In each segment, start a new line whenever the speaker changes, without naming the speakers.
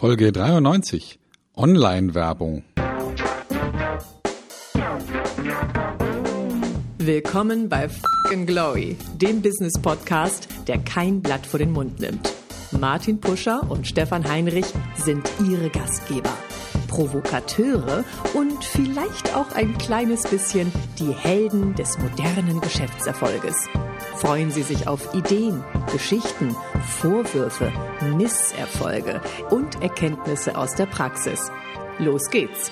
Folge 93. Online-Werbung.
Willkommen bei Fucking Glory, dem Business-Podcast, der kein Blatt vor den Mund nimmt. Martin Puscher und Stefan Heinrich sind ihre Gastgeber. Provokateure und vielleicht auch ein kleines bisschen die Helden des modernen Geschäftserfolges. Freuen Sie sich auf Ideen, Geschichten, Vorwürfe, Misserfolge und Erkenntnisse aus der Praxis. Los geht's!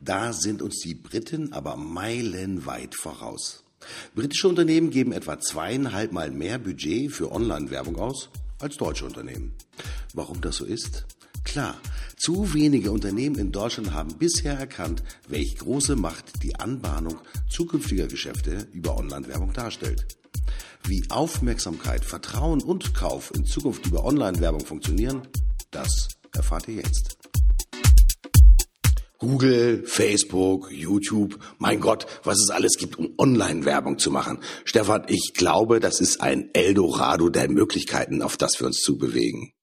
Da sind uns die Briten aber meilenweit voraus. Britische Unternehmen geben etwa zweieinhalb Mal mehr Budget für Online-Werbung aus als deutsche Unternehmen. Warum das so ist? Klar, zu wenige Unternehmen in Deutschland haben bisher erkannt, welch große Macht die Anbahnung zukünftiger Geschäfte über Online-Werbung darstellt. Wie Aufmerksamkeit, Vertrauen und Kauf in Zukunft über Online-Werbung funktionieren, das erfahrt ihr jetzt. Google, Facebook, YouTube, mein Gott, was es alles gibt, um Online-Werbung zu machen. Stefan, ich glaube, das ist ein Eldorado der Möglichkeiten, auf das wir uns zubewegen.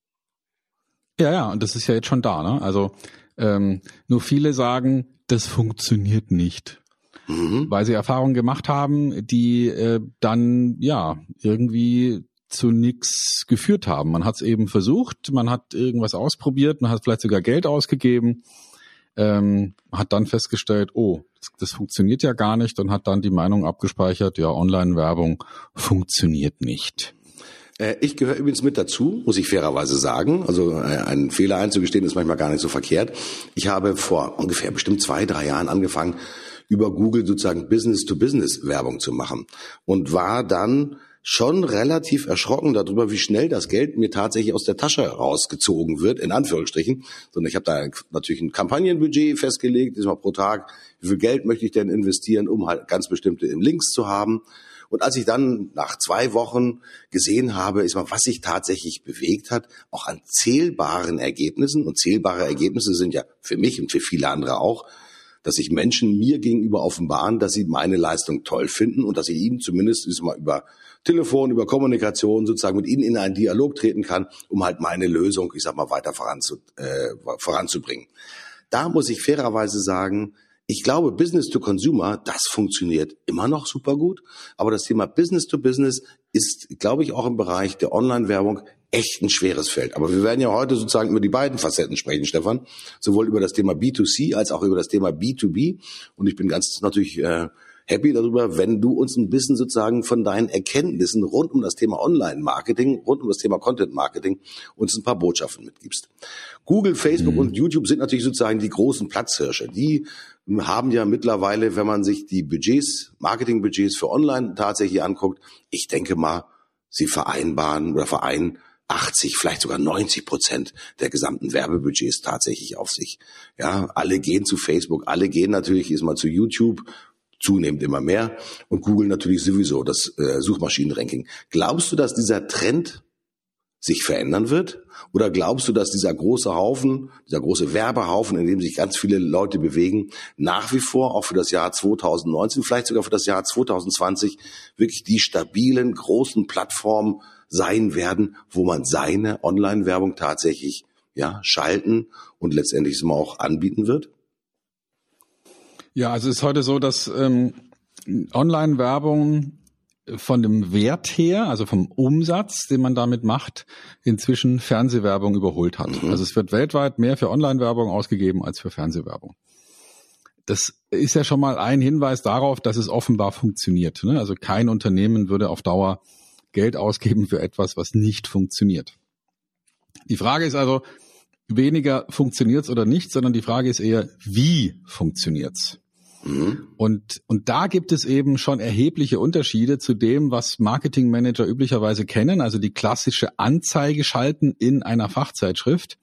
Ja, ja, und das ist ja jetzt schon da. Ne? Also ähm, nur viele sagen, das funktioniert nicht. Mhm. Weil sie Erfahrungen gemacht haben, die äh, dann ja irgendwie zu nichts geführt haben. Man hat es eben versucht, man hat irgendwas ausprobiert, man hat vielleicht sogar Geld ausgegeben, ähm, hat dann festgestellt, oh, das, das funktioniert ja gar nicht und hat dann die Meinung abgespeichert, ja, Online-Werbung funktioniert nicht.
Äh, ich gehöre übrigens mit dazu, muss ich fairerweise sagen. Also äh, einen Fehler einzugestehen ist manchmal gar nicht so verkehrt. Ich habe vor ungefähr bestimmt zwei, drei Jahren angefangen, über Google sozusagen Business-to-Business-Werbung zu machen und war dann schon relativ erschrocken darüber, wie schnell das Geld mir tatsächlich aus der Tasche rausgezogen wird, in Anführungsstrichen. Sondern ich habe da natürlich ein Kampagnenbudget festgelegt, ist mal pro Tag, wie viel Geld möchte ich denn investieren, um halt ganz bestimmte Links zu haben. Und als ich dann nach zwei Wochen gesehen habe, ist mal, was sich tatsächlich bewegt hat, auch an zählbaren Ergebnissen, und zählbare Ergebnisse sind ja für mich und für viele andere auch, dass sich Menschen mir gegenüber offenbaren, dass sie meine Leistung toll finden und dass ich ihnen zumindest mal über Telefon, über Kommunikation sozusagen mit ihnen in einen Dialog treten kann, um halt meine Lösung, ich sag mal, weiter voranzu, äh, voranzubringen. Da muss ich fairerweise sagen, ich glaube, Business to Consumer, das funktioniert immer noch super gut. Aber das Thema Business to Business ist, glaube ich, auch im Bereich der Online-Werbung echt ein schweres Feld. Aber wir werden ja heute sozusagen über die beiden Facetten sprechen, Stefan. Sowohl über das Thema B2C als auch über das Thema B2B. Und ich bin ganz natürlich äh, happy darüber, wenn du uns ein bisschen sozusagen von deinen Erkenntnissen rund um das Thema Online-Marketing, rund um das Thema Content-Marketing uns ein paar Botschaften mitgibst. Google, Facebook mhm. und YouTube sind natürlich sozusagen die großen Platzhirsche. Die haben ja mittlerweile, wenn man sich die Budgets, Marketingbudgets für Online tatsächlich anguckt, ich denke mal, sie vereinbaren oder vereinen 80, vielleicht sogar 90 Prozent der gesamten Werbebudgets tatsächlich auf sich. Ja, alle gehen zu Facebook, alle gehen natürlich erstmal zu YouTube, zunehmend immer mehr und Google natürlich sowieso das äh, Suchmaschinenranking. Glaubst du, dass dieser Trend sich verändern wird? Oder glaubst du, dass dieser große Haufen, dieser große Werbehaufen, in dem sich ganz viele Leute bewegen, nach wie vor auch für das Jahr 2019, vielleicht sogar für das Jahr 2020 wirklich die stabilen großen Plattformen sein werden, wo man seine Online-Werbung tatsächlich ja schalten und letztendlich auch anbieten wird?
Ja, also es ist heute so, dass ähm, Online-Werbung von dem Wert her, also vom Umsatz, den man damit macht, inzwischen Fernsehwerbung überholt hat. Mhm. Also es wird weltweit mehr für Online-Werbung ausgegeben als für Fernsehwerbung. Das ist ja schon mal ein Hinweis darauf, dass es offenbar funktioniert. Ne? Also kein Unternehmen würde auf Dauer Geld ausgeben für etwas, was nicht funktioniert. Die Frage ist also weniger funktioniert's oder nicht, sondern die Frage ist eher, wie funktioniert's? Mhm. Und, und da gibt es eben schon erhebliche Unterschiede zu dem, was Marketingmanager üblicherweise kennen, also die klassische Anzeige schalten in einer Fachzeitschrift,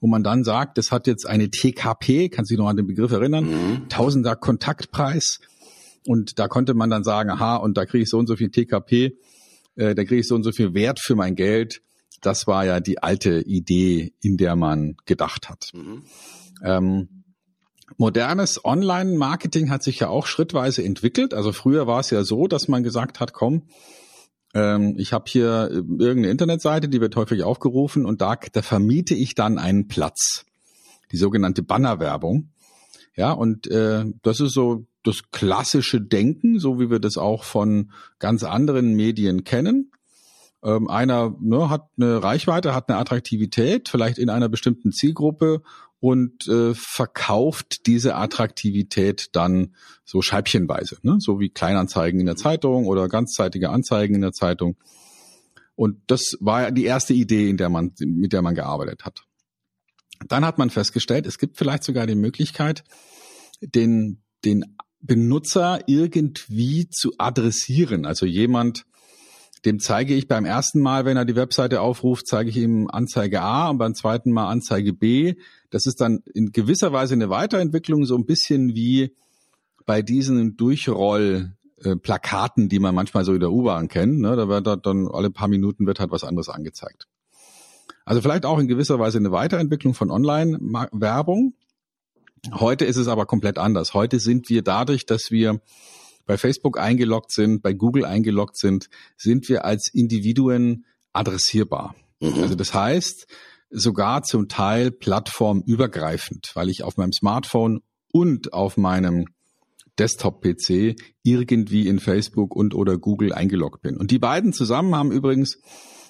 wo man dann sagt, das hat jetzt eine TKP, kannst du dich noch an den Begriff erinnern, mhm. Tausender Kontaktpreis. Und da konnte man dann sagen, aha, und da kriege ich so und so viel TKP, äh, da kriege ich so und so viel Wert für mein Geld. Das war ja die alte Idee, in der man gedacht hat. Mhm. Ähm, Modernes Online-Marketing hat sich ja auch schrittweise entwickelt. Also früher war es ja so, dass man gesagt hat, komm, ähm, ich habe hier äh, irgendeine Internetseite, die wird häufig aufgerufen und da, da vermiete ich dann einen Platz, die sogenannte Bannerwerbung. Ja, und äh, das ist so das klassische Denken, so wie wir das auch von ganz anderen Medien kennen. Ähm, einer ne, hat eine Reichweite, hat eine Attraktivität, vielleicht in einer bestimmten Zielgruppe und äh, verkauft diese Attraktivität dann so scheibchenweise, ne? so wie Kleinanzeigen in der Zeitung oder ganzzeitige Anzeigen in der Zeitung. Und das war die erste Idee, in der man, mit der man gearbeitet hat. Dann hat man festgestellt, es gibt vielleicht sogar die Möglichkeit, den, den Benutzer irgendwie zu adressieren. Also jemand, dem zeige ich beim ersten Mal, wenn er die Webseite aufruft, zeige ich ihm Anzeige A und beim zweiten Mal Anzeige B. Das ist dann in gewisser Weise eine Weiterentwicklung, so ein bisschen wie bei diesen Durchrollplakaten, die man manchmal so in der U-Bahn kennt. Ne? Da wird dann alle paar Minuten wird halt was anderes angezeigt. Also vielleicht auch in gewisser Weise eine Weiterentwicklung von Online-Werbung. Heute ist es aber komplett anders. Heute sind wir dadurch, dass wir bei Facebook eingeloggt sind, bei Google eingeloggt sind, sind wir als Individuen adressierbar. Mhm. Also das heißt, sogar zum Teil plattformübergreifend, weil ich auf meinem Smartphone und auf meinem Desktop-PC irgendwie in Facebook und oder Google eingeloggt bin. Und die beiden zusammen haben übrigens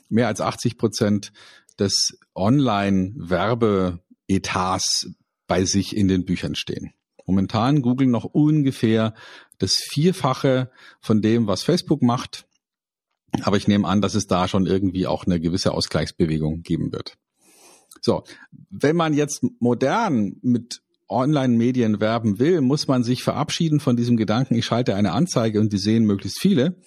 mehr als 80 Prozent des Online-Werbeetats bei sich in den Büchern stehen. Momentan Google noch ungefähr das Vierfache von dem, was Facebook macht. Aber ich nehme an, dass es da schon irgendwie auch eine gewisse Ausgleichsbewegung geben wird. So, wenn man jetzt modern mit Online-Medien werben will, muss man sich verabschieden von diesem Gedanken, ich schalte eine Anzeige und die sehen möglichst viele.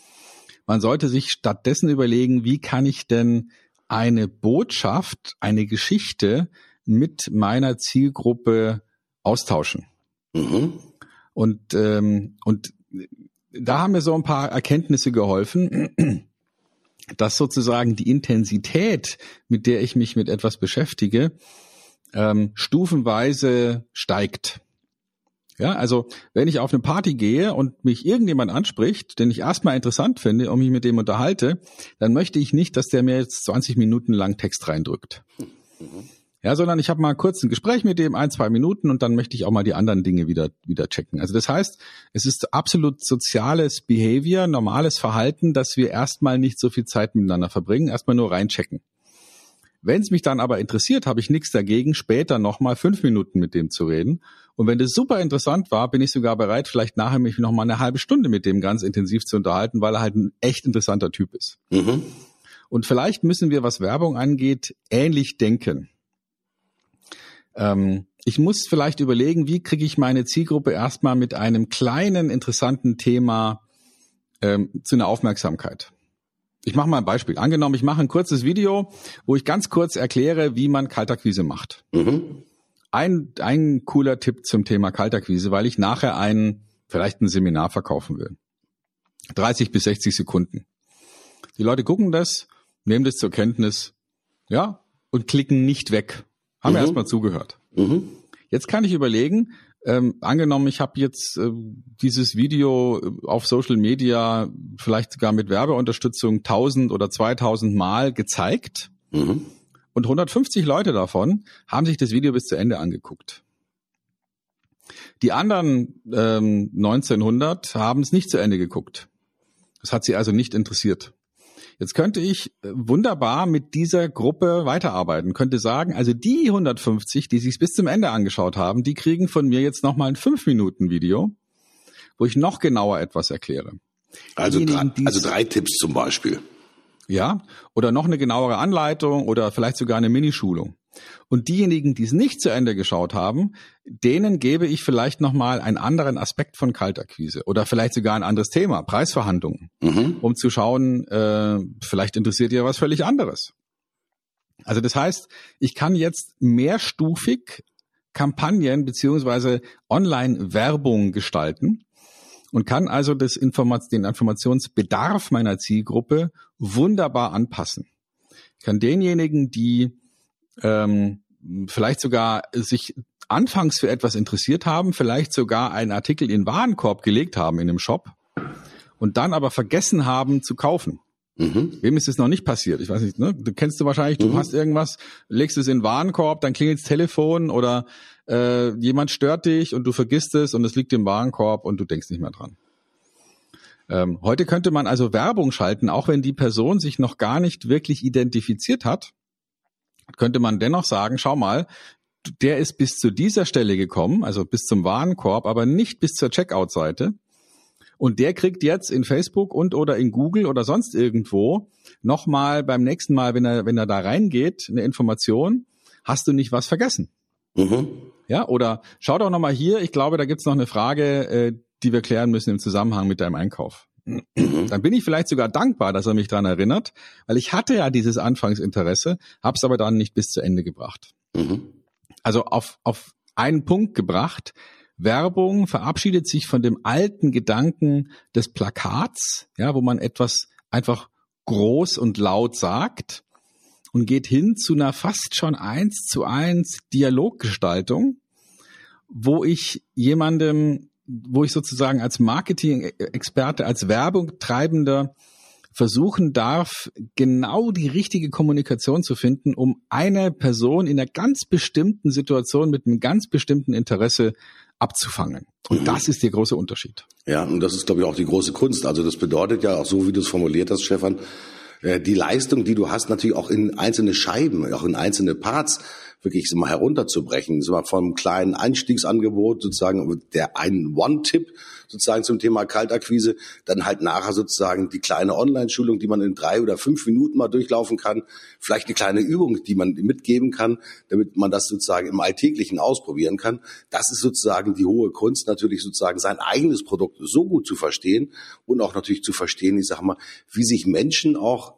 Man sollte sich stattdessen überlegen, wie kann ich denn eine Botschaft, eine Geschichte mit meiner Zielgruppe austauschen. Mhm. Und, ähm, und da haben mir so ein paar Erkenntnisse geholfen, dass sozusagen die Intensität, mit der ich mich mit etwas beschäftige, ähm, stufenweise steigt. Ja, also wenn ich auf eine Party gehe und mich irgendjemand anspricht, den ich erstmal interessant finde und mich mit dem unterhalte, dann möchte ich nicht, dass der mir jetzt 20 Minuten lang Text reindrückt. Mhm. Ja, sondern ich habe mal kurz ein Gespräch mit dem, ein, zwei Minuten und dann möchte ich auch mal die anderen Dinge wieder, wieder checken. Also das heißt, es ist absolut soziales Behavior, normales Verhalten, dass wir erstmal nicht so viel Zeit miteinander verbringen, erstmal nur reinchecken. Wenn es mich dann aber interessiert, habe ich nichts dagegen, später nochmal fünf Minuten mit dem zu reden. Und wenn das super interessant war, bin ich sogar bereit, vielleicht nachher mich nochmal eine halbe Stunde mit dem ganz intensiv zu unterhalten, weil er halt ein echt interessanter Typ ist. Mhm. Und vielleicht müssen wir, was Werbung angeht, ähnlich denken. Ähm, ich muss vielleicht überlegen, wie kriege ich meine Zielgruppe erstmal mit einem kleinen, interessanten Thema ähm, zu einer Aufmerksamkeit. Ich mache mal ein Beispiel. Angenommen, ich mache ein kurzes Video, wo ich ganz kurz erkläre, wie man Kaltakquise macht. Mhm. Ein, ein cooler Tipp zum Thema Kaltakquise, weil ich nachher ein, vielleicht ein Seminar verkaufen will. 30 bis 60 Sekunden. Die Leute gucken das, nehmen das zur Kenntnis, ja, und klicken nicht weg. Haben mhm. erstmal zugehört. Mhm. Jetzt kann ich überlegen, ähm, angenommen, ich habe jetzt äh, dieses Video äh, auf Social Media vielleicht sogar mit Werbeunterstützung 1000 oder 2000 Mal gezeigt mhm. und 150 Leute davon haben sich das Video bis zu Ende angeguckt. Die anderen ähm, 1900 haben es nicht zu Ende geguckt. Das hat sie also nicht interessiert. Jetzt könnte ich äh, wunderbar mit dieser Gruppe weiterarbeiten, könnte sagen, also die 150, die sich bis zum Ende angeschaut haben, die kriegen von mir jetzt nochmal ein 5-Minuten-Video, wo ich noch genauer etwas erkläre.
Also, drei, also drei Tipps zum Beispiel.
Ja, oder noch eine genauere Anleitung oder vielleicht sogar eine Minischulung. Und diejenigen, die es nicht zu Ende geschaut haben, denen gebe ich vielleicht nochmal einen anderen Aspekt von Kaltakquise oder vielleicht sogar ein anderes Thema, Preisverhandlungen, mhm. um zu schauen, äh, vielleicht interessiert ihr was völlig anderes. Also das heißt, ich kann jetzt mehrstufig Kampagnen beziehungsweise Online-Werbung gestalten und kann also das Informat den Informationsbedarf meiner Zielgruppe wunderbar anpassen. Ich kann denjenigen, die ähm, vielleicht sogar sich anfangs für etwas interessiert haben, vielleicht sogar einen Artikel in Warenkorb gelegt haben in einem Shop und dann aber vergessen haben zu kaufen. Mhm. Wem ist es noch nicht passiert? Ich weiß nicht, ne? Du kennst du wahrscheinlich, du mhm. hast irgendwas, legst es in den Warenkorb, dann klingelt das Telefon oder äh, jemand stört dich und du vergisst es und es liegt im Warenkorb und du denkst nicht mehr dran. Ähm, heute könnte man also Werbung schalten, auch wenn die Person sich noch gar nicht wirklich identifiziert hat, könnte man dennoch sagen, schau mal, der ist bis zu dieser Stelle gekommen, also bis zum Warenkorb, aber nicht bis zur Checkout-Seite. Und der kriegt jetzt in Facebook und oder in Google oder sonst irgendwo nochmal beim nächsten Mal, wenn er, wenn er da reingeht, eine Information, hast du nicht was vergessen? Mhm. Ja, oder schau doch nochmal hier, ich glaube, da gibt's noch eine Frage, äh, die wir klären müssen im Zusammenhang mit deinem Einkauf. Mhm. Dann bin ich vielleicht sogar dankbar, dass er mich daran erinnert, weil ich hatte ja dieses Anfangsinteresse, hab's aber dann nicht bis zu Ende gebracht. Mhm. Also auf, auf einen Punkt gebracht, Werbung verabschiedet sich von dem alten Gedanken des Plakats, ja, wo man etwas einfach groß und laut sagt und geht hin zu einer fast schon eins zu eins Dialoggestaltung, wo ich jemandem, wo ich sozusagen als Marketing-Experte, als Werbungtreibender versuchen darf, genau die richtige Kommunikation zu finden, um eine Person in einer ganz bestimmten Situation mit einem ganz bestimmten Interesse abzufangen. Und mhm. das ist der große Unterschied.
Ja, und das ist, glaube ich, auch die große Kunst. Also das bedeutet ja auch so, wie du es formuliert hast, Stefan, äh, die Leistung, die du hast, natürlich auch in einzelne Scheiben, auch in einzelne Parts wirklich mal herunterzubrechen, so mal vom kleinen Einstiegsangebot sozusagen der einen One-Tipp sozusagen zum Thema Kaltakquise, dann halt nachher sozusagen die kleine Online-Schulung, die man in drei oder fünf Minuten mal durchlaufen kann, vielleicht eine kleine Übung, die man mitgeben kann, damit man das sozusagen im Alltäglichen ausprobieren kann. Das ist sozusagen die hohe Kunst, natürlich sozusagen sein eigenes Produkt so gut zu verstehen und auch natürlich zu verstehen, ich sag mal, wie sich Menschen auch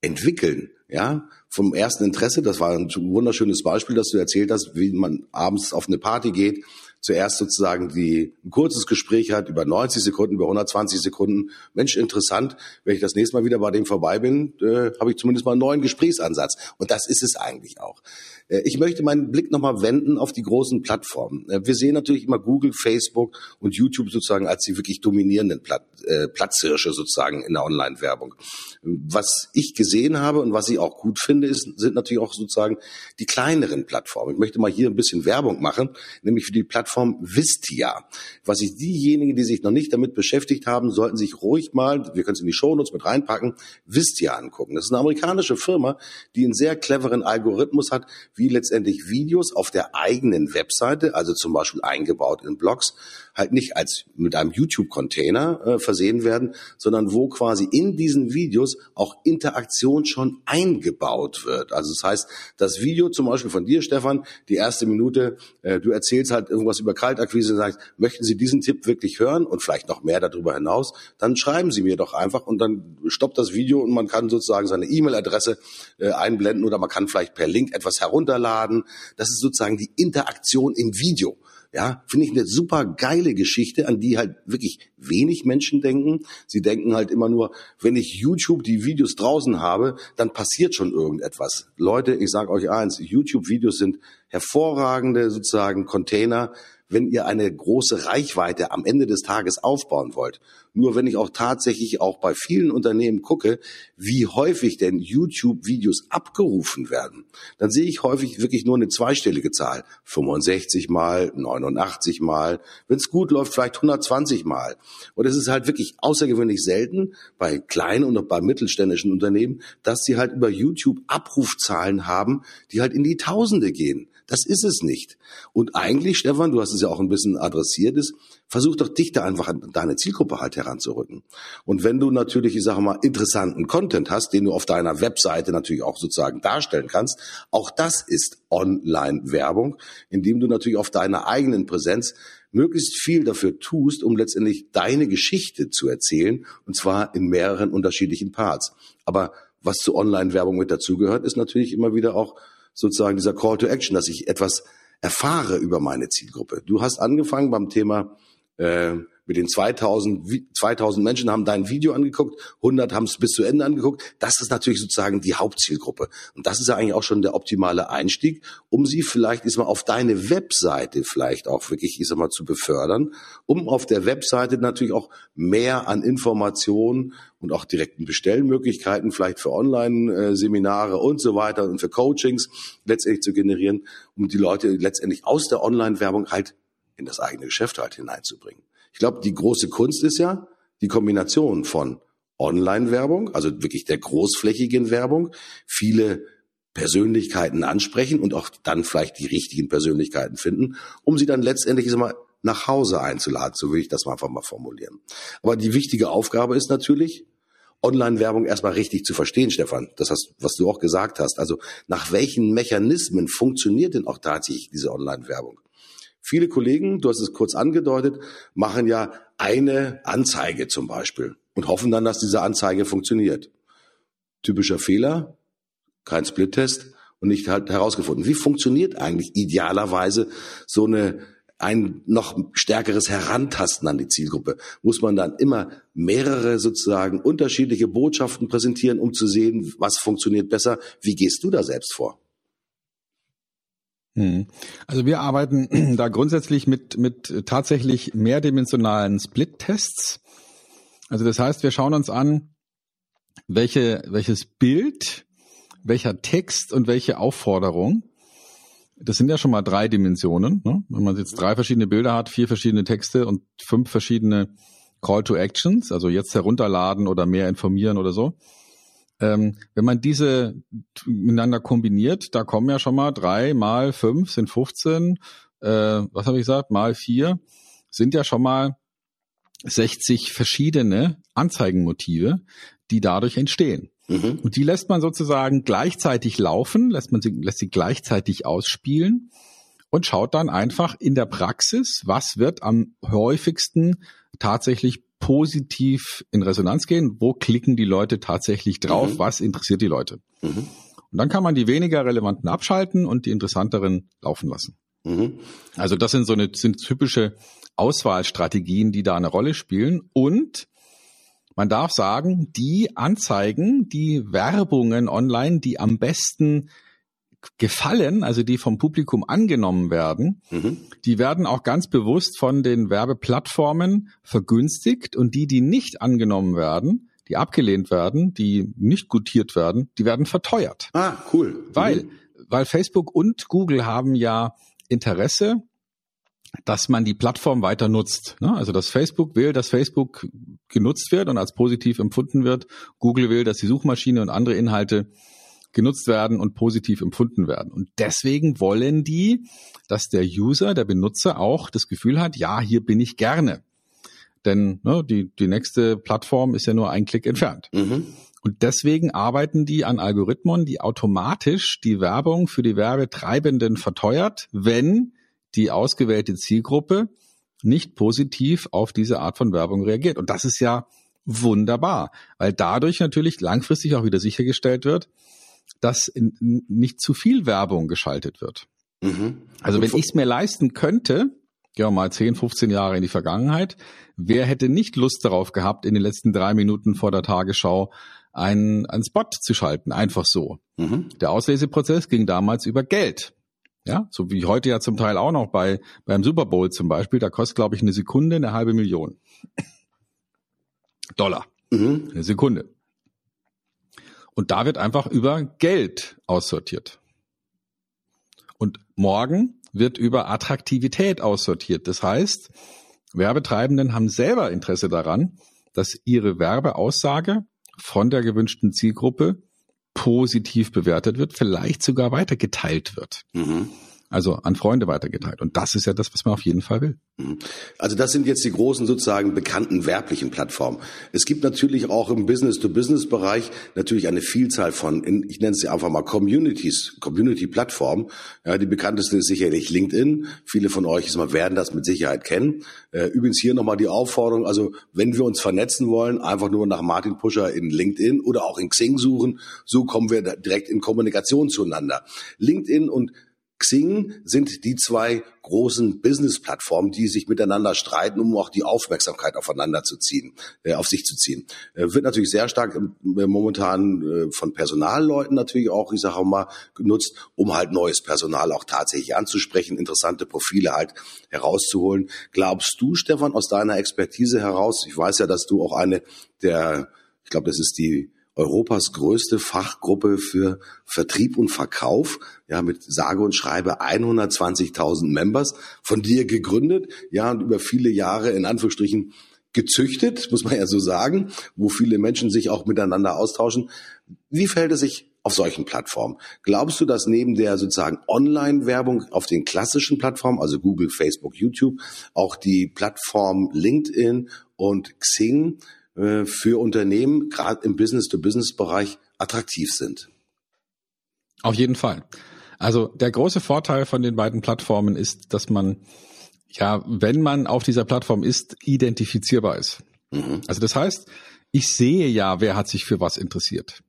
entwickeln, ja, vom ersten Interesse. Das war ein wunderschönes Beispiel, dass du erzählt hast, wie man abends auf eine Party geht, zuerst sozusagen die, ein kurzes Gespräch hat über 90 Sekunden, über 120 Sekunden. Mensch, interessant. Wenn ich das nächste Mal wieder bei dem vorbei bin, äh, habe ich zumindest mal einen neuen Gesprächsansatz. Und das ist es eigentlich auch. Äh, ich möchte meinen Blick nochmal wenden auf die großen Plattformen. Äh, wir sehen natürlich immer Google, Facebook und YouTube sozusagen als die wirklich dominierenden Platt, äh, Platzhirsche sozusagen in der Online-Werbung. Was ich gesehen habe und was ich auch gut finde, ist, sind natürlich auch sozusagen die kleineren Plattformen. Ich möchte mal hier ein bisschen Werbung machen, nämlich für die Plattform Vistia. Was ich diejenigen, die sich noch nicht damit beschäftigt haben, sollten sich ruhig mal, wir können es in die Shownotes mit reinpacken, Vistia angucken. Das ist eine amerikanische Firma, die einen sehr cleveren Algorithmus hat, wie letztendlich Videos auf der eigenen Webseite, also zum Beispiel eingebaut in Blogs, halt nicht als mit einem YouTube-Container äh, versehen werden, sondern wo quasi in diesen Videos auch Interaktion schon eingebaut wird. Also das heißt, das Video zum Beispiel von dir, Stefan, die erste Minute, äh, du erzählst halt irgendwas über Kaltakquise und sagst, möchten Sie diesen Tipp wirklich hören und vielleicht noch mehr darüber hinaus, dann schreiben Sie mir doch einfach und dann stoppt das Video und man kann sozusagen seine E-Mail-Adresse äh, einblenden oder man kann vielleicht per Link etwas herunterladen. Das ist sozusagen die Interaktion im Video. Ja, finde ich eine super geile Geschichte, an die halt wirklich wenig Menschen denken. Sie denken halt immer nur, wenn ich YouTube die Videos draußen habe, dann passiert schon irgendetwas. Leute, ich sage euch eins, YouTube-Videos sind hervorragende sozusagen Container wenn ihr eine große Reichweite am Ende des Tages aufbauen wollt. Nur wenn ich auch tatsächlich auch bei vielen Unternehmen gucke, wie häufig denn YouTube-Videos abgerufen werden, dann sehe ich häufig wirklich nur eine zweistellige Zahl. 65 mal, 89 mal, wenn es gut läuft, vielleicht 120 mal. Und es ist halt wirklich außergewöhnlich selten bei kleinen und auch bei mittelständischen Unternehmen, dass sie halt über YouTube Abrufzahlen haben, die halt in die Tausende gehen. Das ist es nicht. Und eigentlich, Stefan, du hast es ja auch ein bisschen adressiert, ist, versuch doch dich da einfach an deine Zielgruppe halt heranzurücken. Und wenn du natürlich, ich sage mal, interessanten Content hast, den du auf deiner Webseite natürlich auch sozusagen darstellen kannst, auch das ist Online-Werbung, indem du natürlich auf deiner eigenen Präsenz möglichst viel dafür tust, um letztendlich deine Geschichte zu erzählen, und zwar in mehreren unterschiedlichen Parts. Aber was zu Online-Werbung mit dazugehört, ist natürlich immer wieder auch sozusagen dieser Call to Action, dass ich etwas erfahre über meine Zielgruppe. Du hast angefangen beim Thema äh, mit den 2000, 2000 Menschen haben dein Video angeguckt, 100 haben es bis zu Ende angeguckt. Das ist natürlich sozusagen die Hauptzielgruppe. Und das ist ja eigentlich auch schon der optimale Einstieg, um sie vielleicht ist mal auf deine Webseite vielleicht auch wirklich, ich sag mal, zu befördern, um auf der Webseite natürlich auch mehr an Informationen und auch direkten Bestellmöglichkeiten vielleicht für Online-Seminare und so weiter und für Coachings letztendlich zu generieren, um die Leute letztendlich aus der Online-Werbung halt in das eigene Geschäft halt hineinzubringen. Ich glaube, die große Kunst ist ja die Kombination von Online-Werbung, also wirklich der großflächigen Werbung, viele Persönlichkeiten ansprechen und auch dann vielleicht die richtigen Persönlichkeiten finden, um sie dann letztendlich mal nach Hause einzuladen, so will ich das mal einfach mal formulieren. Aber die wichtige Aufgabe ist natürlich, Online-Werbung erstmal richtig zu verstehen, Stefan. Das hast, was du auch gesagt hast. Also nach welchen Mechanismen funktioniert denn auch tatsächlich diese Online-Werbung? Viele Kollegen, du hast es kurz angedeutet, machen ja eine Anzeige zum Beispiel und hoffen dann, dass diese Anzeige funktioniert. Typischer Fehler, kein Split-Test und nicht halt herausgefunden. Wie funktioniert eigentlich idealerweise so eine ein noch stärkeres Herantasten an die Zielgruppe. Muss man dann immer mehrere sozusagen unterschiedliche Botschaften präsentieren, um zu sehen, was funktioniert besser. Wie gehst du da selbst vor?
Hm. Also wir arbeiten da grundsätzlich mit, mit tatsächlich mehrdimensionalen Split-Tests. Also das heißt, wir schauen uns an, welche, welches Bild, welcher Text und welche Aufforderung das sind ja schon mal drei Dimensionen. Ne? Wenn man jetzt drei verschiedene Bilder hat, vier verschiedene Texte und fünf verschiedene Call to Actions, also jetzt herunterladen oder mehr informieren oder so. Ähm, wenn man diese miteinander kombiniert, da kommen ja schon mal drei mal fünf sind 15, äh, was habe ich gesagt, mal vier sind ja schon mal 60 verschiedene Anzeigenmotive, die dadurch entstehen. Mhm. Und die lässt man sozusagen gleichzeitig laufen, lässt man sie, lässt sie gleichzeitig ausspielen und schaut dann einfach in der Praxis, was wird am häufigsten tatsächlich positiv in Resonanz gehen, wo klicken die Leute tatsächlich drauf, mhm. was interessiert die Leute. Mhm. Und dann kann man die weniger relevanten abschalten und die interessanteren laufen lassen. Mhm. Also das sind so eine sind typische Auswahlstrategien, die da eine Rolle spielen und man darf sagen, die Anzeigen, die Werbungen online, die am besten gefallen, also die vom Publikum angenommen werden, mhm. die werden auch ganz bewusst von den Werbeplattformen vergünstigt und die, die nicht angenommen werden, die abgelehnt werden, die nicht gutiert werden, die werden verteuert.
Ah, cool.
Weil, mhm. weil Facebook und Google haben ja Interesse dass man die Plattform weiter nutzt. Ne? Also dass Facebook will, dass Facebook genutzt wird und als positiv empfunden wird. Google will, dass die Suchmaschine und andere Inhalte genutzt werden und positiv empfunden werden. Und deswegen wollen die, dass der User, der Benutzer auch das Gefühl hat, ja, hier bin ich gerne. Denn ne, die, die nächste Plattform ist ja nur ein Klick entfernt. Mhm. Und deswegen arbeiten die an Algorithmen, die automatisch die Werbung für die Werbetreibenden verteuert, wenn die ausgewählte Zielgruppe nicht positiv auf diese Art von Werbung reagiert. Und das ist ja wunderbar, weil dadurch natürlich langfristig auch wieder sichergestellt wird, dass nicht zu viel Werbung geschaltet wird. Mhm. Also wenn ich es mir leisten könnte, gehen wir mal 10, 15 Jahre in die Vergangenheit, wer hätte nicht Lust darauf gehabt, in den letzten drei Minuten vor der Tagesschau einen, einen Spot zu schalten, einfach so. Mhm. Der Ausleseprozess ging damals über Geld. Ja, so wie heute ja zum Teil auch noch bei beim Super Bowl zum Beispiel, da kostet glaube ich eine Sekunde eine halbe Million Dollar, mhm. eine Sekunde. Und da wird einfach über Geld aussortiert. Und morgen wird über Attraktivität aussortiert. Das heißt, Werbetreibenden haben selber Interesse daran, dass ihre Werbeaussage von der gewünschten Zielgruppe positiv bewertet wird, vielleicht sogar weitergeteilt wird. Mhm. Also an Freunde weitergeteilt. Und das ist ja das, was man auf jeden Fall will.
Mhm. Also das sind jetzt die großen sozusagen bekannten werblichen Plattformen. Es gibt natürlich auch im Business-to-Business-Bereich natürlich eine Vielzahl von, ich nenne es ja einfach mal Communities, Community-Plattformen. Ja, die bekannteste ist sicherlich LinkedIn. Viele von euch werden das mit Sicherheit kennen. Äh, übrigens hier nochmal die Aufforderung, also wenn wir uns vernetzen wollen, einfach nur nach Martin Puscher in LinkedIn oder auch in Xing suchen. So kommen wir direkt in Kommunikation zueinander. LinkedIn und Xing sind die zwei großen Business-Plattformen, die sich miteinander streiten, um auch die Aufmerksamkeit aufeinander zu ziehen, äh, auf sich zu ziehen. Äh, wird natürlich sehr stark äh, momentan äh, von Personalleuten natürlich auch, ich sage auch mal, genutzt, um halt neues Personal auch tatsächlich anzusprechen, interessante Profile halt herauszuholen. Glaubst du, Stefan, aus deiner Expertise heraus, ich weiß ja, dass du auch eine der, ich glaube, das ist die Europas größte Fachgruppe für Vertrieb und Verkauf, ja, mit sage und schreibe 120.000 Members, von dir gegründet, ja, und über viele Jahre in Anführungsstrichen gezüchtet, muss man ja so sagen, wo viele Menschen sich auch miteinander austauschen. Wie verhält es sich auf solchen Plattformen? Glaubst du, dass neben der sozusagen Online-Werbung auf den klassischen Plattformen, also Google, Facebook, YouTube, auch die Plattform LinkedIn und Xing äh, für Unternehmen, gerade im Business-to-Business-Bereich, attraktiv sind.
Auf jeden Fall. Also der große Vorteil von den beiden Plattformen ist, dass man, ja, wenn man auf dieser Plattform ist, identifizierbar ist. Mhm. Also das heißt, ich sehe ja, wer hat sich für was interessiert.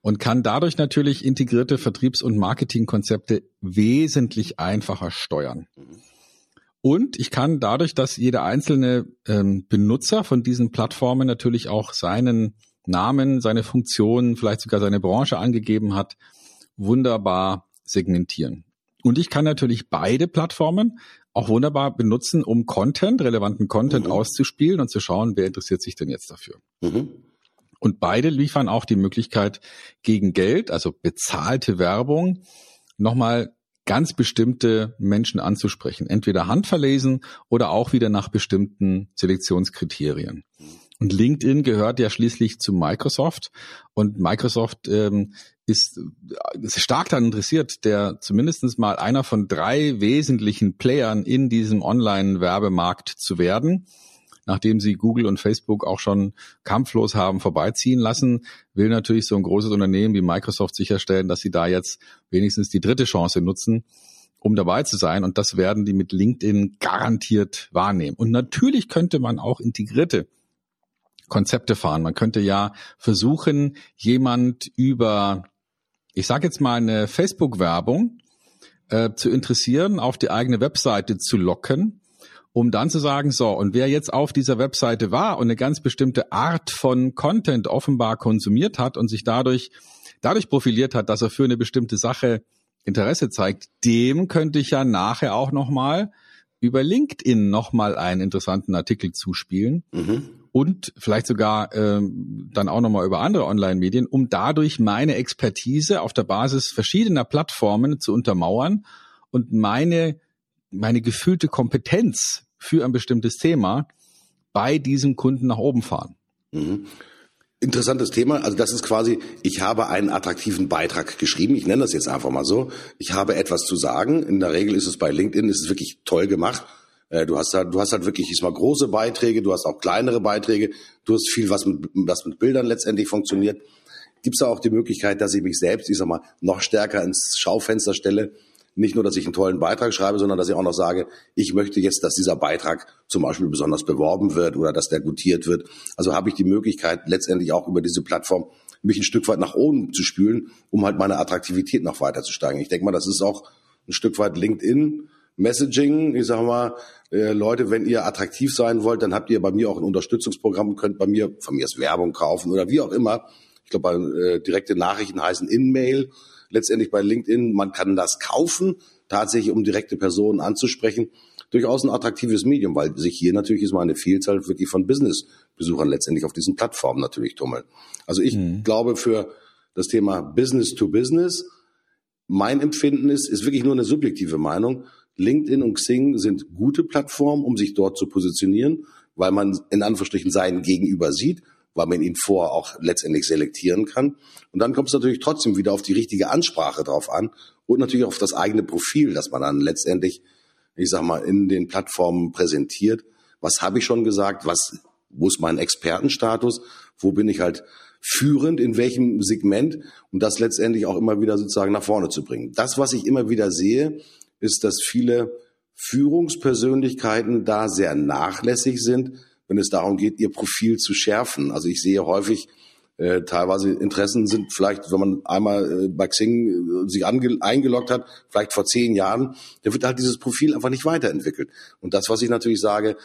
Und kann dadurch natürlich integrierte Vertriebs- und Marketingkonzepte wesentlich einfacher steuern. Mhm. Und ich kann dadurch, dass jeder einzelne ähm, Benutzer von diesen Plattformen natürlich auch seinen Namen, seine Funktionen, vielleicht sogar seine Branche angegeben hat, wunderbar segmentieren. Und ich kann natürlich beide Plattformen auch wunderbar benutzen, um Content, relevanten Content mhm. auszuspielen und zu schauen, wer interessiert sich denn jetzt dafür. Mhm. Und beide liefern auch die Möglichkeit, gegen Geld, also bezahlte Werbung, nochmal ganz bestimmte Menschen anzusprechen, entweder handverlesen oder auch wieder nach bestimmten Selektionskriterien. Und LinkedIn gehört ja schließlich zu Microsoft. Und Microsoft ähm, ist, ist stark daran interessiert, der zumindestens mal einer von drei wesentlichen Playern in diesem Online-Werbemarkt zu werden nachdem sie Google und Facebook auch schon kampflos haben vorbeiziehen lassen, will natürlich so ein großes Unternehmen wie Microsoft sicherstellen, dass sie da jetzt wenigstens die dritte Chance nutzen, um dabei zu sein. Und das werden die mit LinkedIn garantiert wahrnehmen. Und natürlich könnte man auch integrierte Konzepte fahren. Man könnte ja versuchen, jemand über, ich sage jetzt mal eine Facebook-Werbung äh, zu interessieren, auf die eigene Webseite zu locken um dann zu sagen, so, und wer jetzt auf dieser Webseite war und eine ganz bestimmte Art von Content offenbar konsumiert hat und sich dadurch, dadurch profiliert hat, dass er für eine bestimmte Sache Interesse zeigt, dem könnte ich ja nachher auch nochmal über LinkedIn nochmal einen interessanten Artikel zuspielen. Mhm. Und vielleicht sogar ähm, dann auch nochmal über andere Online-Medien, um dadurch meine Expertise auf der Basis verschiedener Plattformen zu untermauern und meine, meine gefühlte Kompetenz für ein bestimmtes Thema bei diesem Kunden nach oben fahren.
Mhm. Interessantes Thema. Also das ist quasi, ich habe einen attraktiven Beitrag geschrieben. Ich nenne das jetzt einfach mal so. Ich habe etwas zu sagen. In der Regel ist es bei LinkedIn, ist es wirklich toll gemacht. Äh, du hast halt, du hast halt wirklich diesmal große Beiträge, du hast auch kleinere Beiträge, du hast viel, was mit, was mit Bildern letztendlich funktioniert. Gibt es da auch die Möglichkeit, dass ich mich selbst, ich sag mal, noch stärker ins Schaufenster stelle nicht nur, dass ich einen tollen Beitrag schreibe, sondern dass ich auch noch sage, ich möchte jetzt, dass dieser Beitrag zum Beispiel besonders beworben wird oder dass der gutiert wird. Also habe ich die Möglichkeit, letztendlich auch über diese Plattform mich ein Stück weit nach oben zu spülen, um halt meine Attraktivität noch weiter zu steigen. Ich denke mal, das ist auch ein Stück weit LinkedIn. Messaging, ich sage mal, äh, Leute, wenn ihr attraktiv sein wollt, dann habt ihr bei mir auch ein Unterstützungsprogramm, könnt bei mir von mir aus Werbung kaufen oder wie auch immer. Ich glaube, äh, direkte Nachrichten heißen In-Mail letztendlich bei LinkedIn, man kann das kaufen, tatsächlich um direkte Personen anzusprechen. Durchaus ein attraktives Medium, weil sich hier natürlich ist mal eine Vielzahl wirklich von Business-Besuchern letztendlich auf diesen Plattformen natürlich tummeln. Also ich mhm. glaube für das Thema Business to Business, mein Empfinden ist, ist wirklich nur eine subjektive Meinung. LinkedIn und Xing sind gute Plattformen, um sich dort zu positionieren, weil man in Anführungsstrichen seinen Gegenüber sieht weil man ihn vorher auch letztendlich selektieren kann. Und dann kommt es natürlich trotzdem wieder auf die richtige Ansprache drauf an und natürlich auf das eigene Profil, das man dann letztendlich, ich sag mal, in den Plattformen präsentiert. Was habe ich schon gesagt? Was, wo ist mein Expertenstatus? Wo bin ich halt führend, in welchem Segment, um das letztendlich auch immer wieder sozusagen nach vorne zu bringen. Das, was ich immer wieder sehe, ist, dass viele Führungspersönlichkeiten da sehr nachlässig sind, wenn es darum geht, ihr Profil zu schärfen. Also ich sehe häufig Äh, teilweise Interessen sind vielleicht, wenn man einmal äh, bei Xing äh, sich eingeloggt hat, vielleicht vor zehn Jahren, da wird halt dieses Profil einfach nicht weiterentwickelt. Und das, was ich natürlich sage,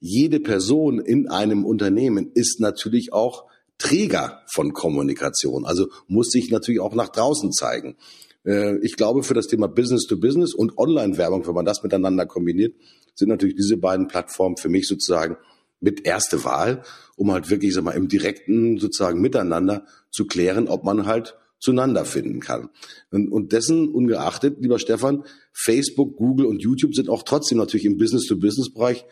jede Person in einem Unternehmen ist natürlich auch Träger von Kommunikation, also muss sich natürlich auch nach draußen zeigen. Äh, ich glaube, für das Thema Business to Business und Online-Werbung, wenn man das miteinander kombiniert, sind natürlich diese beiden Plattformen für mich sozusagen mit erste Wahl, um halt wirklich sag mal, im direkten sozusagen Miteinander zu klären, ob man halt zueinander finden kann. Und, und dessen ungeachtet, lieber Stefan, Facebook, Google und YouTube sind auch trotzdem natürlich im Business-to-Business-Bereich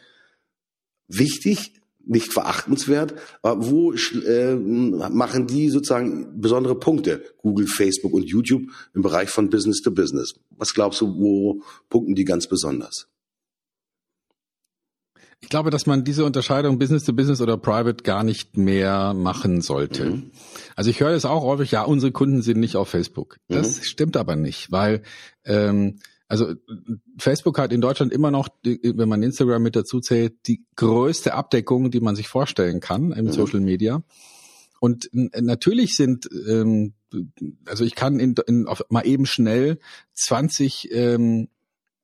wichtig, nicht verachtenswert, aber wo äh, machen die sozusagen besondere Punkte, Google, Facebook und YouTube im Bereich von Business to Business? Was glaubst du, wo punkten die ganz besonders?
Ich glaube, dass man diese Unterscheidung Business to Business oder Private gar nicht mehr machen sollte. Mhm. Also ich höre es auch häufig, ja, unsere Kunden sind nicht auf Facebook. Das mhm. stimmt aber nicht, weil ähm, also Facebook hat in Deutschland immer noch, wenn man Instagram mit dazu zählt, die größte Abdeckung, die man sich vorstellen kann im mhm. Social Media. Und natürlich sind, ähm, also ich kann in, in, auf, mal eben schnell 20 ähm,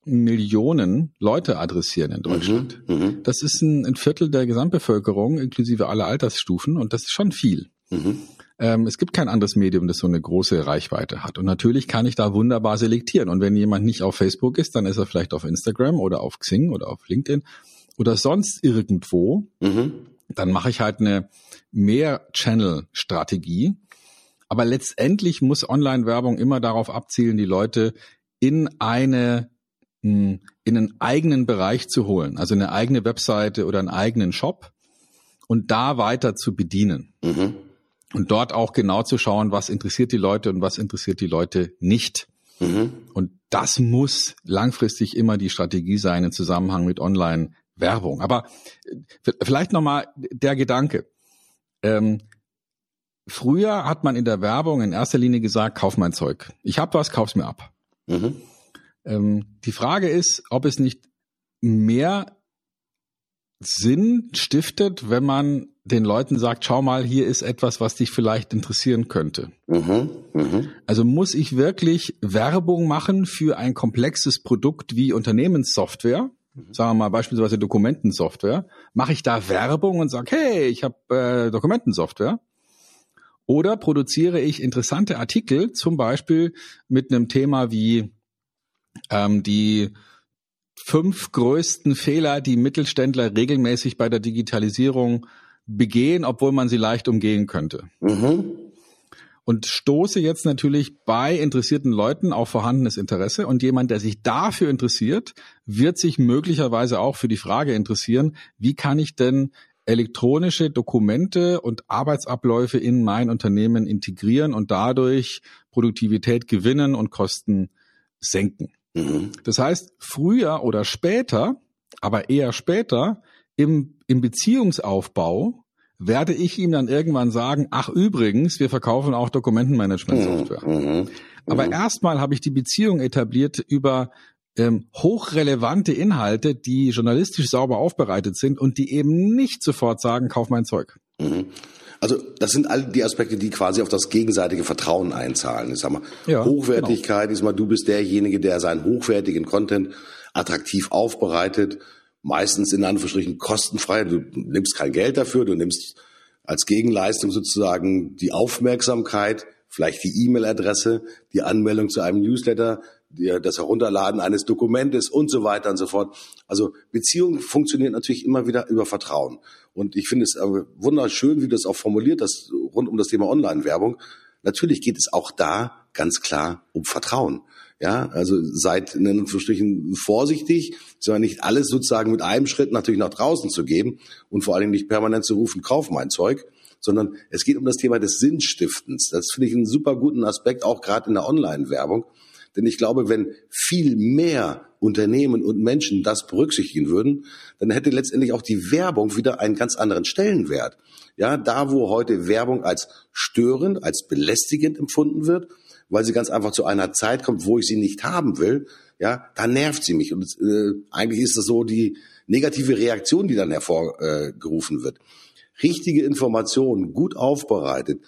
Millionen Leute adressieren in Deutschland. Mhm, mhm, das ist ein, ein, Viertel der Gesamtbevölkerung, inklusive aller Altersstufen, und das ist schon viel. Mhm. Ähm, es gibt kein anderes Medium, das so eine große Reichweite hat. Und natürlich kann ich da wunderbar selektieren. Und wenn jemand nicht auf Facebook ist, dann ist er vielleicht auf Instagram oder auf Xing oder auf LinkedIn oder sonst irgendwo. Mhm. Dann mache ich halt eine Mehr-Channel-Strategie. Aber letztendlich muss Online-Werbung immer darauf abzielen, die Leute in eine in einen eigenen Bereich zu holen, also eine eigene Webseite oder einen eigenen Shop und da weiter zu bedienen. Mhm. Und dort auch genau zu schauen, was interessiert die Leute und was interessiert die Leute nicht. Mhm. Und das muss langfristig immer die Strategie sein im Zusammenhang mit Online-Werbung. Aber äh, vielleicht nochmal der Gedanke. Ähm, früher hat man in der Werbung in erster Linie gesagt, kauf mein Zeug. Ich hab was, kauf's mir ab. Mhm. Ähm, die Frage ist, ob es nicht mehr Sinn stiftet, wenn man den Leuten sagt, schau mal, hier ist etwas, was dich vielleicht interessieren könnte. Mhm, mh. Also muss ich wirklich Werbung machen für ein komplexes Produkt wie Unternehmenssoftware, mhm. sagen wir mal beispielsweise Dokumentensoftware, mache ich da Werbung und sage, hey, ich habe äh, Dokumentensoftware. Oder produziere ich interessante Artikel, zum Beispiel mit einem Thema wie ähm, die fünf größten Fehler, die Mittelständler regelmäßig bei der Digitalisierung begehen, obwohl man sie leicht umgehen könnte. Mhm. Und stoße jetzt natürlich bei interessierten Leuten auf vorhandenes Interesse. Und jemand, der sich dafür interessiert, wird sich möglicherweise auch für die Frage interessieren, wie kann ich denn elektronische Dokumente und Arbeitsabläufe in mein Unternehmen integrieren und dadurch Produktivität gewinnen und Kosten senken. Mhm. Das heißt, früher oder später, aber eher später, im, im Beziehungsaufbau werde ich ihm dann irgendwann sagen, ach übrigens, wir verkaufen auch Dokumentenmanagement-Software. Mhm. mhm. Aber mhm. erstmal habe ich die Beziehung etabliert über ähm, hochrelevante Inhalte, die journalistisch sauber aufbereitet sind und die eben nicht sofort sagen, kauf mein Zeug.
Mhm. Also das sind all die Aspekte, die quasi auf das gegenseitige Vertrauen einzahlen. Ich sag mal, ja, Hochwertigkeit genau. ist mal, du bist derjenige, der seinen hochwertigen Content attraktiv aufbereitet, meistens in Anführungsstrichen kostenfrei. Du nimmst kein Geld dafür, du nimmst als Gegenleistung sozusagen die Aufmerksamkeit, vielleicht die E-Mail-Adresse, die Anmeldung zu einem Newsletter, das Herunterladen eines Dokumentes und so weiter und so fort. Also Beziehungen funktionieren natürlich immer wieder über Vertrauen. Und ich finde es wunderschön, wie du das auch formuliert hast, rund um das Thema Online-Werbung. Natürlich geht es auch da ganz klar um Vertrauen. Ja, also seid in Anführungsstrichen vorsichtig, sondern nicht alles sozusagen mit einem Schritt natürlich nach draußen zu geben und vor allem nicht permanent zu rufen, kauf mein Zeug, sondern es geht um das Thema des Sinnstiftens. Das finde ich einen super guten Aspekt, auch gerade in der Online-Werbung. Denn ich glaube, wenn viel mehr Unternehmen und Menschen das berücksichtigen würden, dann hätte letztendlich auch die Werbung wieder einen ganz anderen Stellenwert. Ja, da wo heute Werbung als störend, als belästigend empfunden wird, weil sie ganz einfach zu einer Zeit kommt, wo ich sie nicht haben will, ja, da nervt sie mich. Und äh, eigentlich ist das so die negative Reaktion, die dann hervorgerufen äh, wird. Richtige Informationen, gut aufbereitet,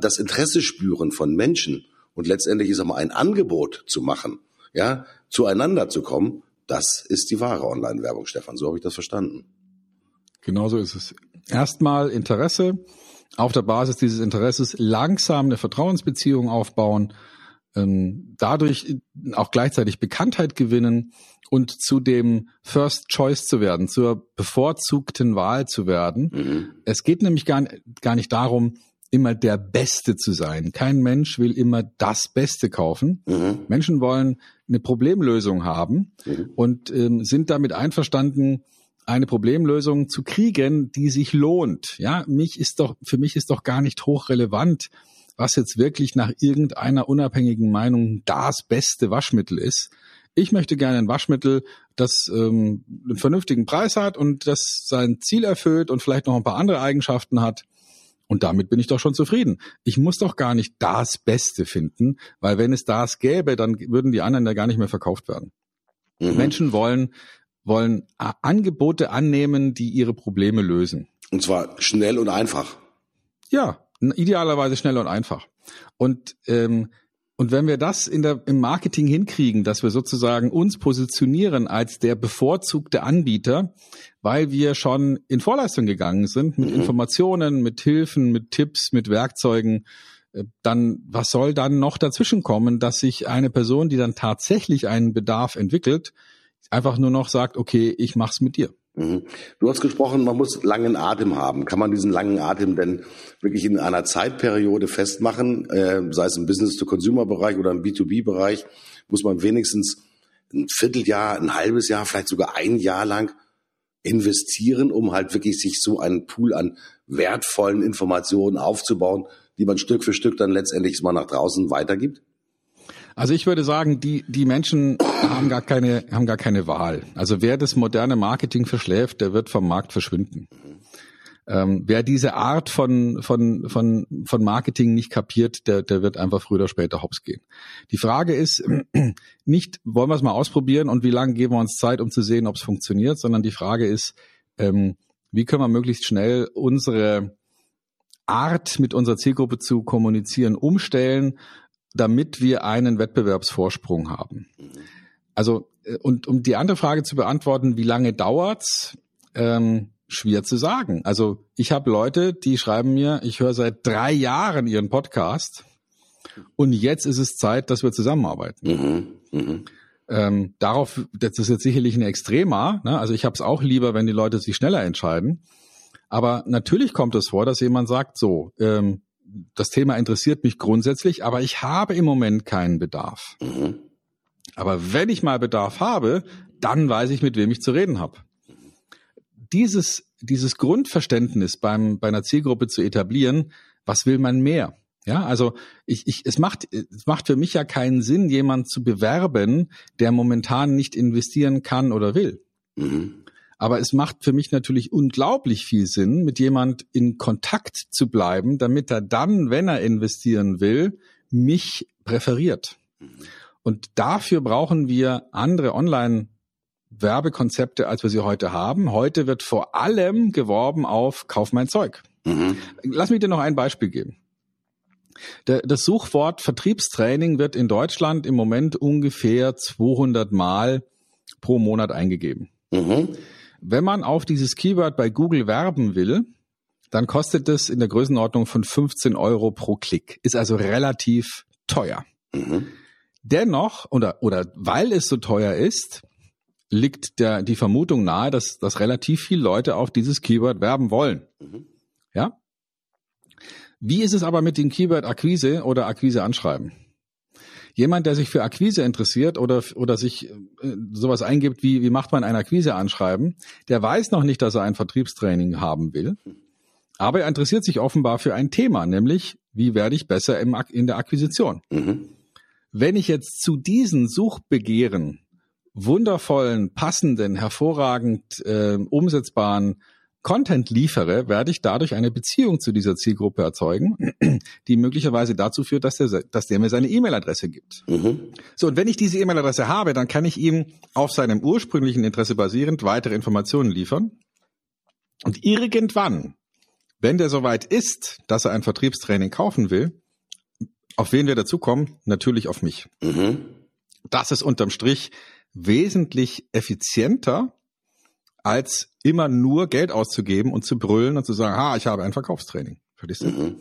das Interesse spüren von Menschen und letztendlich ist mal ein Angebot zu machen, ja, zueinander zu kommen, das ist die wahre Online-Werbung, Stefan. So habe ich das verstanden.
Genauso ist es. Erstmal Interesse, auf der Basis dieses Interesses langsam eine Vertrauensbeziehung aufbauen, ähm, dadurch auch gleichzeitig Bekanntheit gewinnen und zu dem First Choice zu werden, zur bevorzugten Wahl zu werden. Mhm. Es geht nämlich gar, gar nicht darum, immer der Beste zu sein. Kein Mensch will immer das Beste kaufen. Mhm. Menschen wollen eine Problemlösung haben mhm. und ähm, sind damit einverstanden, eine Problemlösung zu kriegen, die sich lohnt. Ja, mich ist doch, für mich ist doch gar nicht hochrelevant, was jetzt wirklich nach irgendeiner unabhängigen Meinung das beste Waschmittel ist. Ich möchte gerne ein Waschmittel, das ähm, einen vernünftigen Preis hat und das sein Ziel erfüllt und vielleicht noch ein paar andere Eigenschaften hat. Und damit bin ich doch schon zufrieden. Ich muss doch gar nicht das Beste finden, weil wenn es das gäbe, dann würden die anderen ja gar nicht mehr verkauft werden. Mhm. Menschen wollen, wollen Angebote annehmen, die ihre Probleme lösen.
Und zwar schnell und einfach.
Ja, idealerweise schnell und einfach. Und ähm, und wenn wir das in der, im Marketing hinkriegen, dass wir sozusagen uns positionieren als der bevorzugte Anbieter, weil wir schon in Vorleistung gegangen sind mit mhm. Informationen, mit Hilfen, mit Tipps, mit Werkzeugen, äh, dann was soll dann noch dazwischen kommen, dass sich eine Person, die dann tatsächlich einen Bedarf entwickelt, einfach nur noch sagt, okay, ich mach's mit dir.
Mhm. Du hast gesprochen, man muss langen Atem haben. Kann man diesen langen Atem denn wirklich in einer Zeitperiode festmachen, äh, sei es im Business-to-Consumer-Bereich oder im B2B-Bereich, muss man wenigstens ein Vierteljahr, ein halbes Jahr, vielleicht sogar ein Jahr lang investieren, um halt wirklich sich so einen Pool an wertvollen Informationen aufzubauen, die man Stück für Stück dann letztendlich mal nach draußen weitergibt?
Also ich würde sagen, die, die Menschen haben gar keine, haben gar keine Wahl. Also wer das moderne Marketing verschläft, der wird vom Markt verschwinden. Ähm, wer diese Art von, von, von, von Marketing nicht kapiert, der, der wird einfach früher oder später hops gehen. Die Frage ist nicht, wollen wir es mal ausprobieren und wie lange geben wir uns Zeit, um zu sehen, ob es funktioniert, sondern die Frage ist, ähm, wie können wir möglichst schnell unsere Art, mit unserer Zielgruppe zu kommunizieren, umstellen, damit wir einen Wettbewerbsvorsprung haben. Also, äh, und um die andere Frage zu beantworten, wie lange dauert's? Ähm, schwer zu sagen. Also ich habe Leute, die schreiben mir, ich höre seit drei Jahren ihren Podcast und jetzt ist es Zeit, dass wir zusammenarbeiten. Mhm, mh. ähm, darauf, das ist jetzt sicherlich ein Extrema. Ne? Also ich habe es auch lieber, wenn die Leute sich schneller entscheiden. Aber natürlich kommt es vor, dass jemand sagt, so, ähm, das Thema interessiert mich grundsätzlich, aber ich habe im Moment keinen Bedarf. Mhm. Aber wenn ich mal Bedarf habe, dann weiß ich, mit wem ich zu reden habe. Dieses, dieses Grundverständnis beim, bei einer Zielgruppe zu etablieren, was will man mehr? Ja, also ich, ich, es macht, es macht für mich ja keinen Sinn, jemand zu bewerben, der momentan nicht investieren kann oder will. Mhm. Aber es macht für mich natürlich unglaublich viel Sinn, mit jemand in Kontakt zu bleiben, damit er dann, wenn er investieren will, mich präferiert. Und dafür brauchen wir andere Online Werbekonzepte, als wir sie heute haben. Heute wird vor allem geworben auf Kauf mein Zeug. Mhm. Lass mich dir noch ein Beispiel geben. Das Suchwort Vertriebstraining wird in Deutschland im Moment ungefähr 200 Mal pro Monat eingegeben. Mhm. Wenn man auf dieses Keyword bei Google werben will, dann kostet es in der Größenordnung von 15 Euro pro Klick. Ist also relativ teuer. Mhm. Dennoch, oder, oder weil es so teuer ist, liegt der, die Vermutung nahe, dass, dass relativ viele Leute auf dieses Keyword werben wollen. Mhm. Ja? Wie ist es aber mit dem Keyword Akquise oder Akquise anschreiben? Jemand, der sich für Akquise interessiert oder, oder sich äh, sowas eingibt, wie, wie macht man ein Akquise-Anschreiben, der weiß noch nicht, dass er ein Vertriebstraining haben will. Aber er interessiert sich offenbar für ein Thema, nämlich, wie werde ich besser im, in der Akquisition? Mhm. Wenn ich jetzt zu diesen Suchbegehren wundervollen, passenden, hervorragend äh, umsetzbaren Content liefere, werde ich dadurch eine Beziehung zu dieser Zielgruppe erzeugen, die möglicherweise dazu führt, dass der, dass der mir seine E-Mail-Adresse gibt. Mhm. So, und wenn ich diese E-Mail-Adresse habe, dann kann ich ihm auf seinem ursprünglichen Interesse basierend weitere Informationen liefern. Und irgendwann Wenn der soweit ist, dass er ein Vertriebstraining kaufen will, auf wen wir dazukommen? Natürlich auf mich. Mhm. Das ist unterm Strich wesentlich effizienter, als immer nur Geld auszugeben und zu brüllen und zu sagen, ha, ich habe ein Verkaufstraining. Verstehst du? Mhm.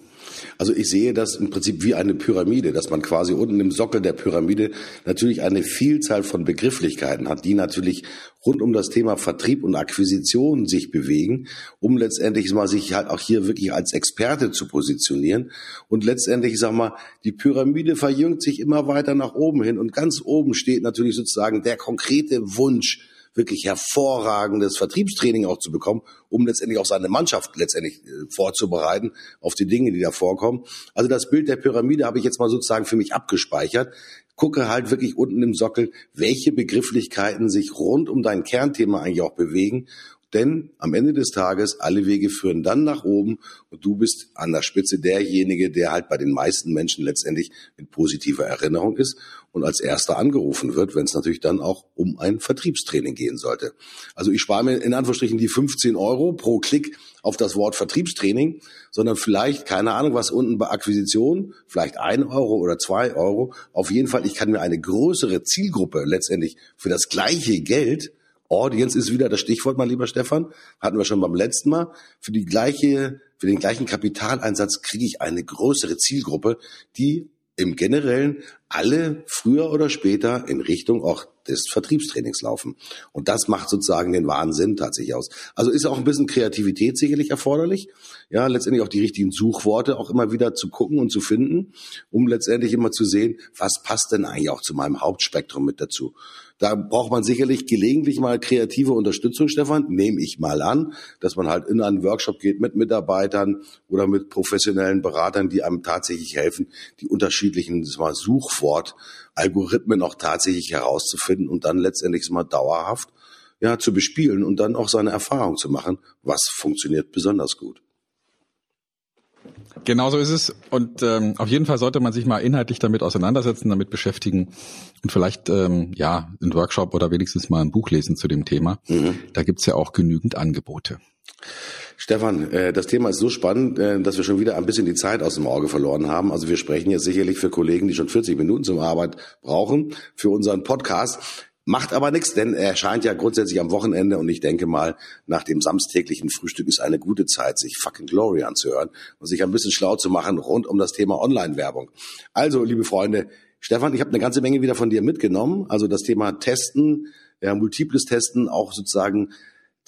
Also ich sehe das im Prinzip wie eine Pyramide, dass man quasi unten im Sockel der Pyramide natürlich eine Vielzahl von Begrifflichkeiten hat, die natürlich rund um das Thema Vertrieb und Akquisition sich bewegen, um letztendlich mal sich halt auch hier wirklich als Experte zu positionieren. Und letztendlich, ich sag mal, die Pyramide verjüngt sich immer weiter nach oben hin und ganz oben steht natürlich sozusagen der konkrete Wunsch, wirklich hervorragendes Vertriebstraining auch zu bekommen, um letztendlich auch seine Mannschaft letztendlich äh, vorzubereiten auf die Dinge, die da vorkommen. Also das Bild der Pyramide habe ich jetzt mal sozusagen für mich abgespeichert. Gucke halt wirklich unten im Sockel, welche Begrifflichkeiten sich rund um dein Kernthema eigentlich auch bewegen denn am Ende des Tages, alle Wege führen dann nach oben und du bist an der Spitze derjenige, der halt bei den meisten Menschen letztendlich mit positiver Erinnerung ist und als erster angerufen wird, wenn es natürlich dann auch um ein Vertriebstraining gehen sollte. Also ich spare mir in Anführungsstrichen die 15 Euro pro Klick auf das Wort Vertriebstraining, sondern vielleicht, keine Ahnung, was unten bei Akquisition, vielleicht ein Euro oder zwei Euro. Auf jeden Fall, ich kann mir eine größere Zielgruppe letztendlich für das gleiche Geld Audience ist wieder das Stichwort, mein lieber Stefan. Hatten wir schon beim letzten Mal. Für die gleiche, für den gleichen Kapitaleinsatz kriege ich eine größere Zielgruppe, die im Generellen alle früher oder später in Richtung auch des Vertriebstrainings laufen. Und das macht sozusagen den Wahnsinn tatsächlich aus. Also ist auch ein bisschen Kreativität sicherlich erforderlich. Ja, letztendlich auch die richtigen Suchworte auch immer wieder zu gucken und zu finden, um letztendlich immer zu sehen, was passt denn eigentlich auch zu meinem Hauptspektrum mit dazu. Da braucht man sicherlich gelegentlich mal kreative Unterstützung, Stefan, nehme ich mal an, dass man halt in einen Workshop geht mit Mitarbeitern oder mit professionellen Beratern, die einem tatsächlich helfen, die unterschiedlichen Suchwort Algorithmen auch tatsächlich herauszufinden und dann letztendlich mal dauerhaft ja, zu bespielen und dann auch seine Erfahrung zu machen, was funktioniert besonders gut.
Genauso ist es. Und ähm, auf jeden Fall sollte man sich mal inhaltlich damit auseinandersetzen, damit beschäftigen und vielleicht ähm, ja einen Workshop oder wenigstens mal ein Buch lesen zu dem Thema. Mhm. Da gibt's ja auch genügend Angebote.
Stefan, äh, das Thema ist so spannend, äh, dass wir schon wieder ein bisschen die Zeit aus dem Auge verloren haben. Also wir sprechen jetzt sicherlich für Kollegen, die schon 40 Minuten zum Arbeit brauchen, für unseren Podcast. Macht aber nichts, denn er erscheint ja grundsätzlich am Wochenende und ich denke mal, nach dem samstäglichen Frühstück ist eine gute Zeit, sich fucking Glory anzuhören und sich ein bisschen schlau zu machen rund um das Thema Online-Werbung. Also, liebe Freunde, Stefan, ich habe eine ganze Menge wieder von dir mitgenommen. Also das Thema Testen, ja, multiples Testen, auch sozusagen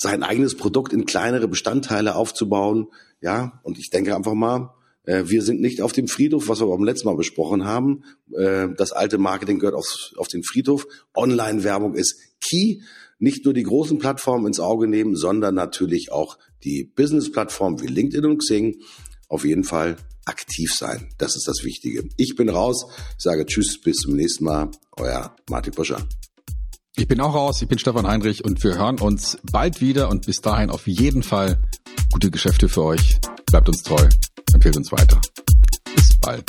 sein eigenes Produkt in kleinere Bestandteile aufzubauen. Ja, und ich denke einfach mal, äh, wir sind nicht auf dem Friedhof, was wir beim letzten Mal besprochen haben. Äh, das alte Marketing gehört auf, auf den Friedhof. Online-Werbung ist key. Nicht nur die großen Plattformen ins Auge nehmen, sondern natürlich auch die Business-Plattformen wie LinkedIn und Xing. Auf jeden Fall aktiv sein. Das ist das Wichtige. Ich bin raus. Ich sage Tschüss, bis zum nächsten Mal. Euer Martin Buscher.
Ich bin auch raus. Ich bin Stefan Heinrich und wir hören uns bald wieder und bis dahin auf jeden Fall gute Geschäfte für euch. Bleibt uns treu empfehlt uns weiter. Bis bald.